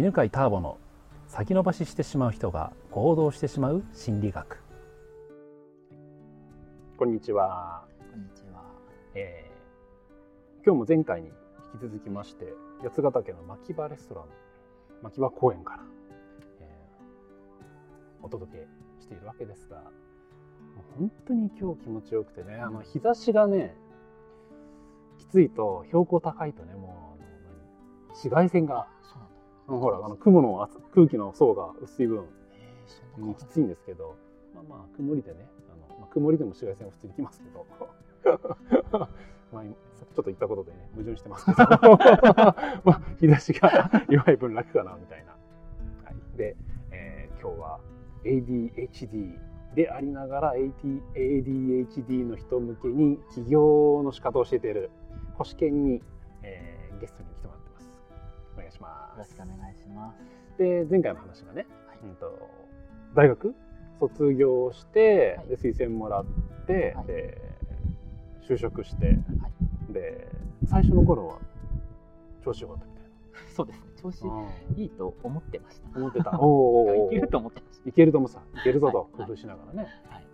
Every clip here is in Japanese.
犬飼ターボの先延ばししてしまう人が行動してしまう心理学。こんにちは、こんにちは。えー今日も前回に引き続きまして八ヶ岳の牧場レストラン牧場公園から、えーお届けしているわけですがもう本当に今日気持ちよくてねあの日差しがねきついと標高高いとねもうあの何？紫外線がほらあの雲の厚空気の層が薄い分へえ、そんなきついんですけど、まあまあ曇りでね、あのまあ、曇りでも紫外線は普通に来ますけど、まあ今さっきちょっと言ったことでね矛盾してますけど、まあ日差しが弱い分楽かなみたいな。はい、で、えー今日は ADHD でありながら AD ADHD の人向けに起業の仕方を教えている星健に、えーゲストに来てもらってます。お願いしよますろしく。お願いします。で前回の話がね、はいうんと大学卒業して、はいで推薦もらって、はいで就職して、はい。で最初の頃は調子良かったみたいそうですね。調子な、いいと思ってました。思ってた おーおいけると思ってましいけると思ってたいけるぞとはい工夫しながらね、た。はい。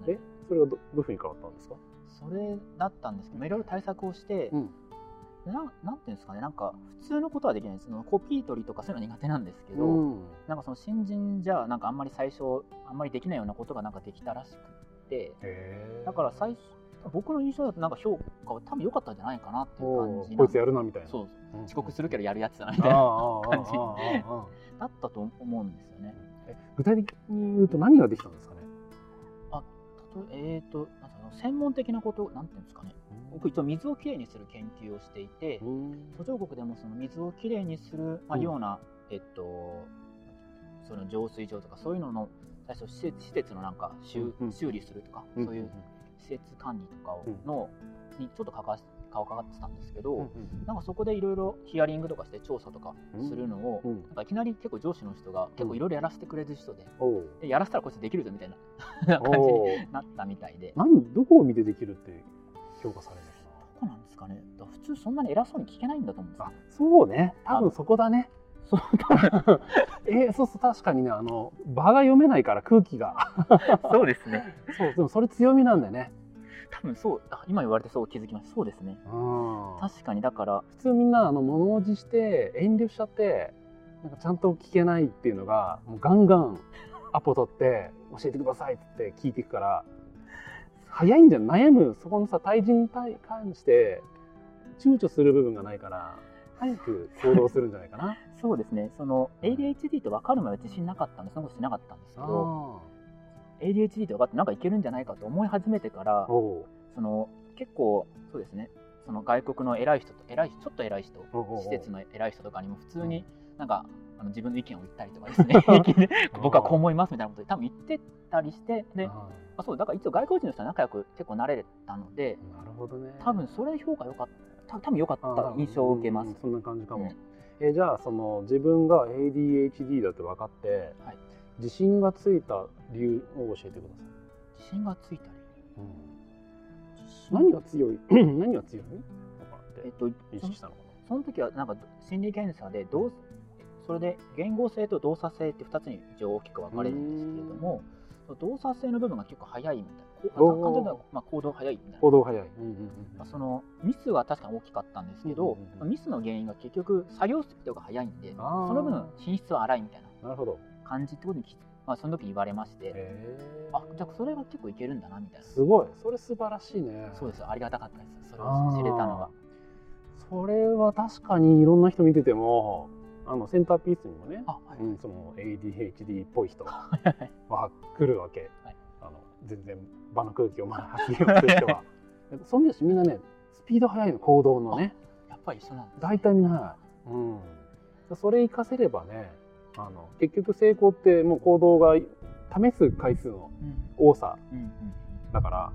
うん、でそれはどどういうふうに変わったんですか、それだったんですけど、まあいろいろ対策をして、うんなんなんていうんですかね、なんか普通のことはできないんです。コピー取りとかそういうのは苦手なんですけど、うん。なんかその新人じゃなんかあんまり最初あんまりできないようなことがなんかできたらしくって、だから最初僕の印象だとなんか評価は多分良かったんじゃないかなっていうお感じーこいつやるるなみたいな。そううん。遅刻するけどやるやつだなみたいな感じだったと思うんですよね。え具体的に言うと何ができたんですかね？とえー、となんかその専門的なことなんていうんですかね。僕一応水をきれいにする研究をしていてうん。途上国でもその水をきれいにする、まあ、うん。ような、えっとその浄水場とかそういうのの最初施設施設のなんか修,、修理するとか、うんそういう施設管理とかをの、にちょっと関わ顔かかってたんですけど、うんうん。なんかそこでいろいろヒアリングとかして調査とかするのを、うんなんかいきなり結構上司の人が結構いろいろやらせてくれる人で,、おうでやらせたらこいつできるぞみたいな感じになったみたいで。何どこを見てできるって評価されるどこなんですかね？普通そんなに偉そうに聞けないんだと思うんですよ。のかなあそうね。多分。そこだね。そう。えーそうそう確かにねあの場が読めないから空気が。そうですね。そうでもそれ強みなんだよね多分そうあ今言われてそう気づきました。そうですね。うん確かにだから普通みんなあの物おじして遠慮しちゃってなんかちゃんと聞けないっていうのがもうガンガンアポ取って教えてくださいって聞いていくから早いんじゃん悩むそこのさ対人に対関して躊躇する部分がないから早く行動するんじゃないかな。そうですね。その ADHD って分かるまで自信なかったんでそんなことしなかったんですけど ADHD って分かってなんかいけるんじゃないかと思い始めてからその結構そうですね。その外国の偉い人と偉いちょっと偉い人施設の偉い人とかにも普通になんかあの自分の意見を言ったりとかですね。僕はこう思いますみたいなことで多分言ってたりしてでああそうだから一応外国人の人は仲良く結構なれたのでーなるほどね。多分それ評価良かった多分良かった印象を受けます。うん。そんな感じかも。うん。えじゃあその自分が ADHD だって分かって、はい自信がついた理由を教えてください。自信がついたり。何が強い？何が強い？のとかってえっと意識したのかその時はなんか心理検査でどうそれで言語性と動作性って2つに一応大きく分かれるんですけれども動作性の部分が結構早いみたいな簡単にまあ行動早いみたいなな。行動早い。うんうんうんまあそのミスは確かに大きかったんですけど、うんうんうんまあミスの原因が結局作業スピードが速いんでその分品質は荒いみたいななるほど。感じってことにき、まあ、その時に言われまして、へあじゃあそれが結構いけるんだなみたいな。すごい。それ素晴らしいね。そうですありがたかったです。それを知れたのは。それは確かにいろんな人見てても、あのセンターピースにもね、あはい、うん、その ADHD っぽい人ははい。来るわけ。はい。あの全然場の空気を発言をする人は。そういう人みんなね、スピード速いの行動のね。やっぱり一緒なんです大体みんな。うん、それ活かせればねあの結局成功ってもう行動が試す回数のうん。多さだから、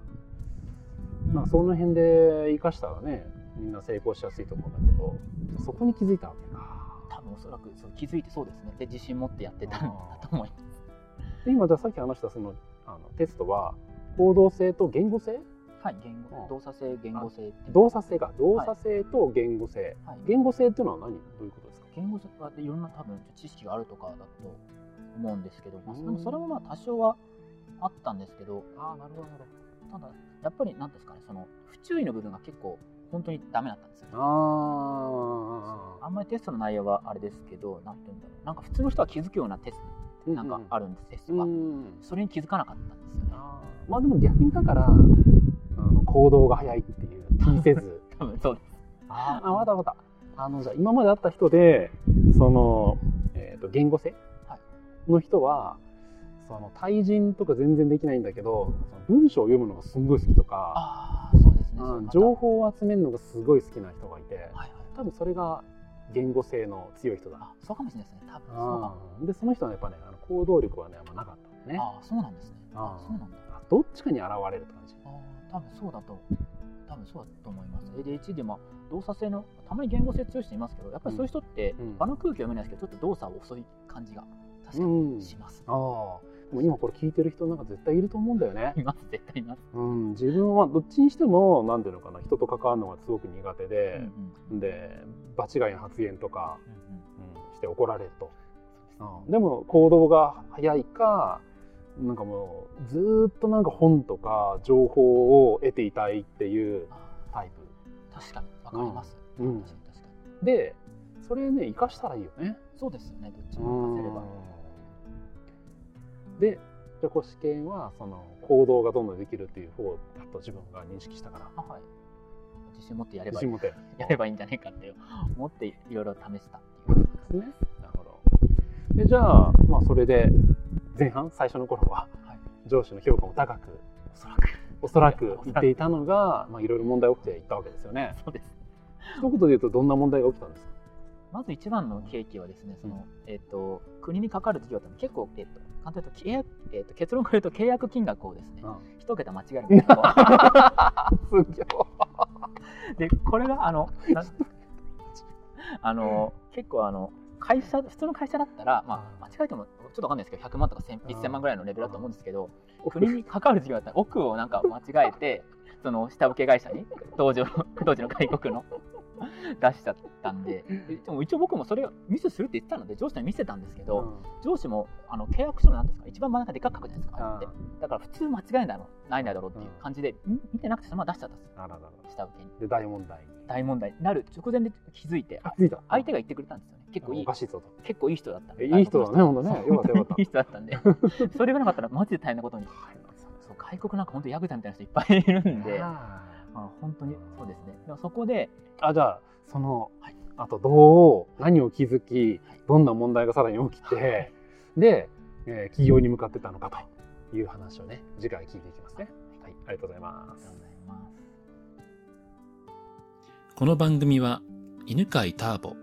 まあ、その辺で生かしたらねみんな成功しやすいと思うんだけどそこに気づいたわけか多分おそらくそう気づいてそうですね。で自信持ってやってたんだと思います。で今じゃあさっき話したそのあのテストは行動性と言語性？はい言語。うん。動作性言語性動作性が動作性と言語性、はい。言語性っていうのは何？どういうこ言語はいろんな多分知識があるとかだと思うんですけど、まあ、それもまあ多少はあったんですけど、ああなるほどただやっぱりなんですかねその不注意の部分が結構本当にダメだったんですよね。ああんまりテストの内容があれですけど、なんて言うんだろう。なんか普通の人は気づくようなテスト、なんかあるんです、テストが。それに気づかなかったんですよね。まあでも逆にだから、あの行動が早いっていう、気にせず。多分そうです。ああ、まだまだ。あの、じゃあ今まで会った人で、その、えっ、と、言語性の人は、その対人とか全然できないんだけど文章を読むのがすごい好きとかあそうですね、うん、情報を集めるのがすごい好きな人がいて、はいはい、多分それが言語性の強い人だ。そうかもしれないですね。多分そうでその人はやっぱねあの行動力はねあんまなかったね。あそうなんですね。あそうなんだ。どっちかに現れるって感じ。あ多分そうだと多分そうだと思います。ADHD も動作性のたまに言語性強い人いますけどやっぱりそういう人って、うん、場の空気を読めないですけどちょっと動作遅い感じが確かにします、うん、あ。あも今これ聞いてる人なんか絶対いると思うんだよね。います絶対います。うん、自分はどっちにしても何ていうのかな人と関わるのがすごく苦手で、うんうん、で場違いの発言とか、うん。うん、して怒られると。うん、でも行動が早いかなんかもうずっとなんか本とか情報を得ていたいっていうタイプ。確かにわかります。うん、確かに確かに。でそれね生かしたらいいよね。そうですよねどっちも生かせれば。でじゃあ試験はその行動がどんどんできるっていう方だと自分が認識したから、はい、自信持ってやればいい やればいいんじゃないかって思っていろいろ試したっていうですね。なるほどでじゃあ、まあ、それで前半最初の頃は、はい、上司の評価も高くおそらく。おそらく言っていたのが、まあ、いろいろ問題起きていったわけですよね。そうです。一言で言うとどんな問題が起きたんですか？まず一番の契機はですね、その、えっ、ー、と、国にかかる事業って結構、えっ、ー、と、簡単に言うと、えーと、結論から言うと契約金額をですね、うん、一桁間違えるん ですでこれがあのあの結構あの会社普通の会社だったら、まあ、間違えてもっと分かんないですけど100万とか1000万ぐらいのレベルだと思うんですけど、国に関わる事業だったら奥をなんか間違えてその下請け会社に当時の当時の外国の出しちゃったんで、でも一応僕もそれをミスするって言ってたので、上司に見せたんですけど、うん、上司もあの契約書のなんですか、一番真ん中でかく書くじゃないですか、って。だから普通間違いないだろう、ないだろうっていう感じで、うん、見てなくてそのまま出しちゃったんです。よ、下請けに。で、大問題大問題になる直前で気づいて、相手が言ってくれたんですよね。結構いい結構いい人だったんで。いい人だね、本当ね。よかったよかった。いい人だったんで、それがなかったらマジで大変なことに。そう外国なんか本当ヤクザみたいな人いっぱいいるんで、まあ、本当にそうですね。でもそこで、あ、じゃあ、その、はい、あとどう何を気づきどんな問題がさらに起きてで、えー、企業に向かってたのかという話をね次回聞いていきますね。はい、ありがとうございます。この番組は犬飼ターボ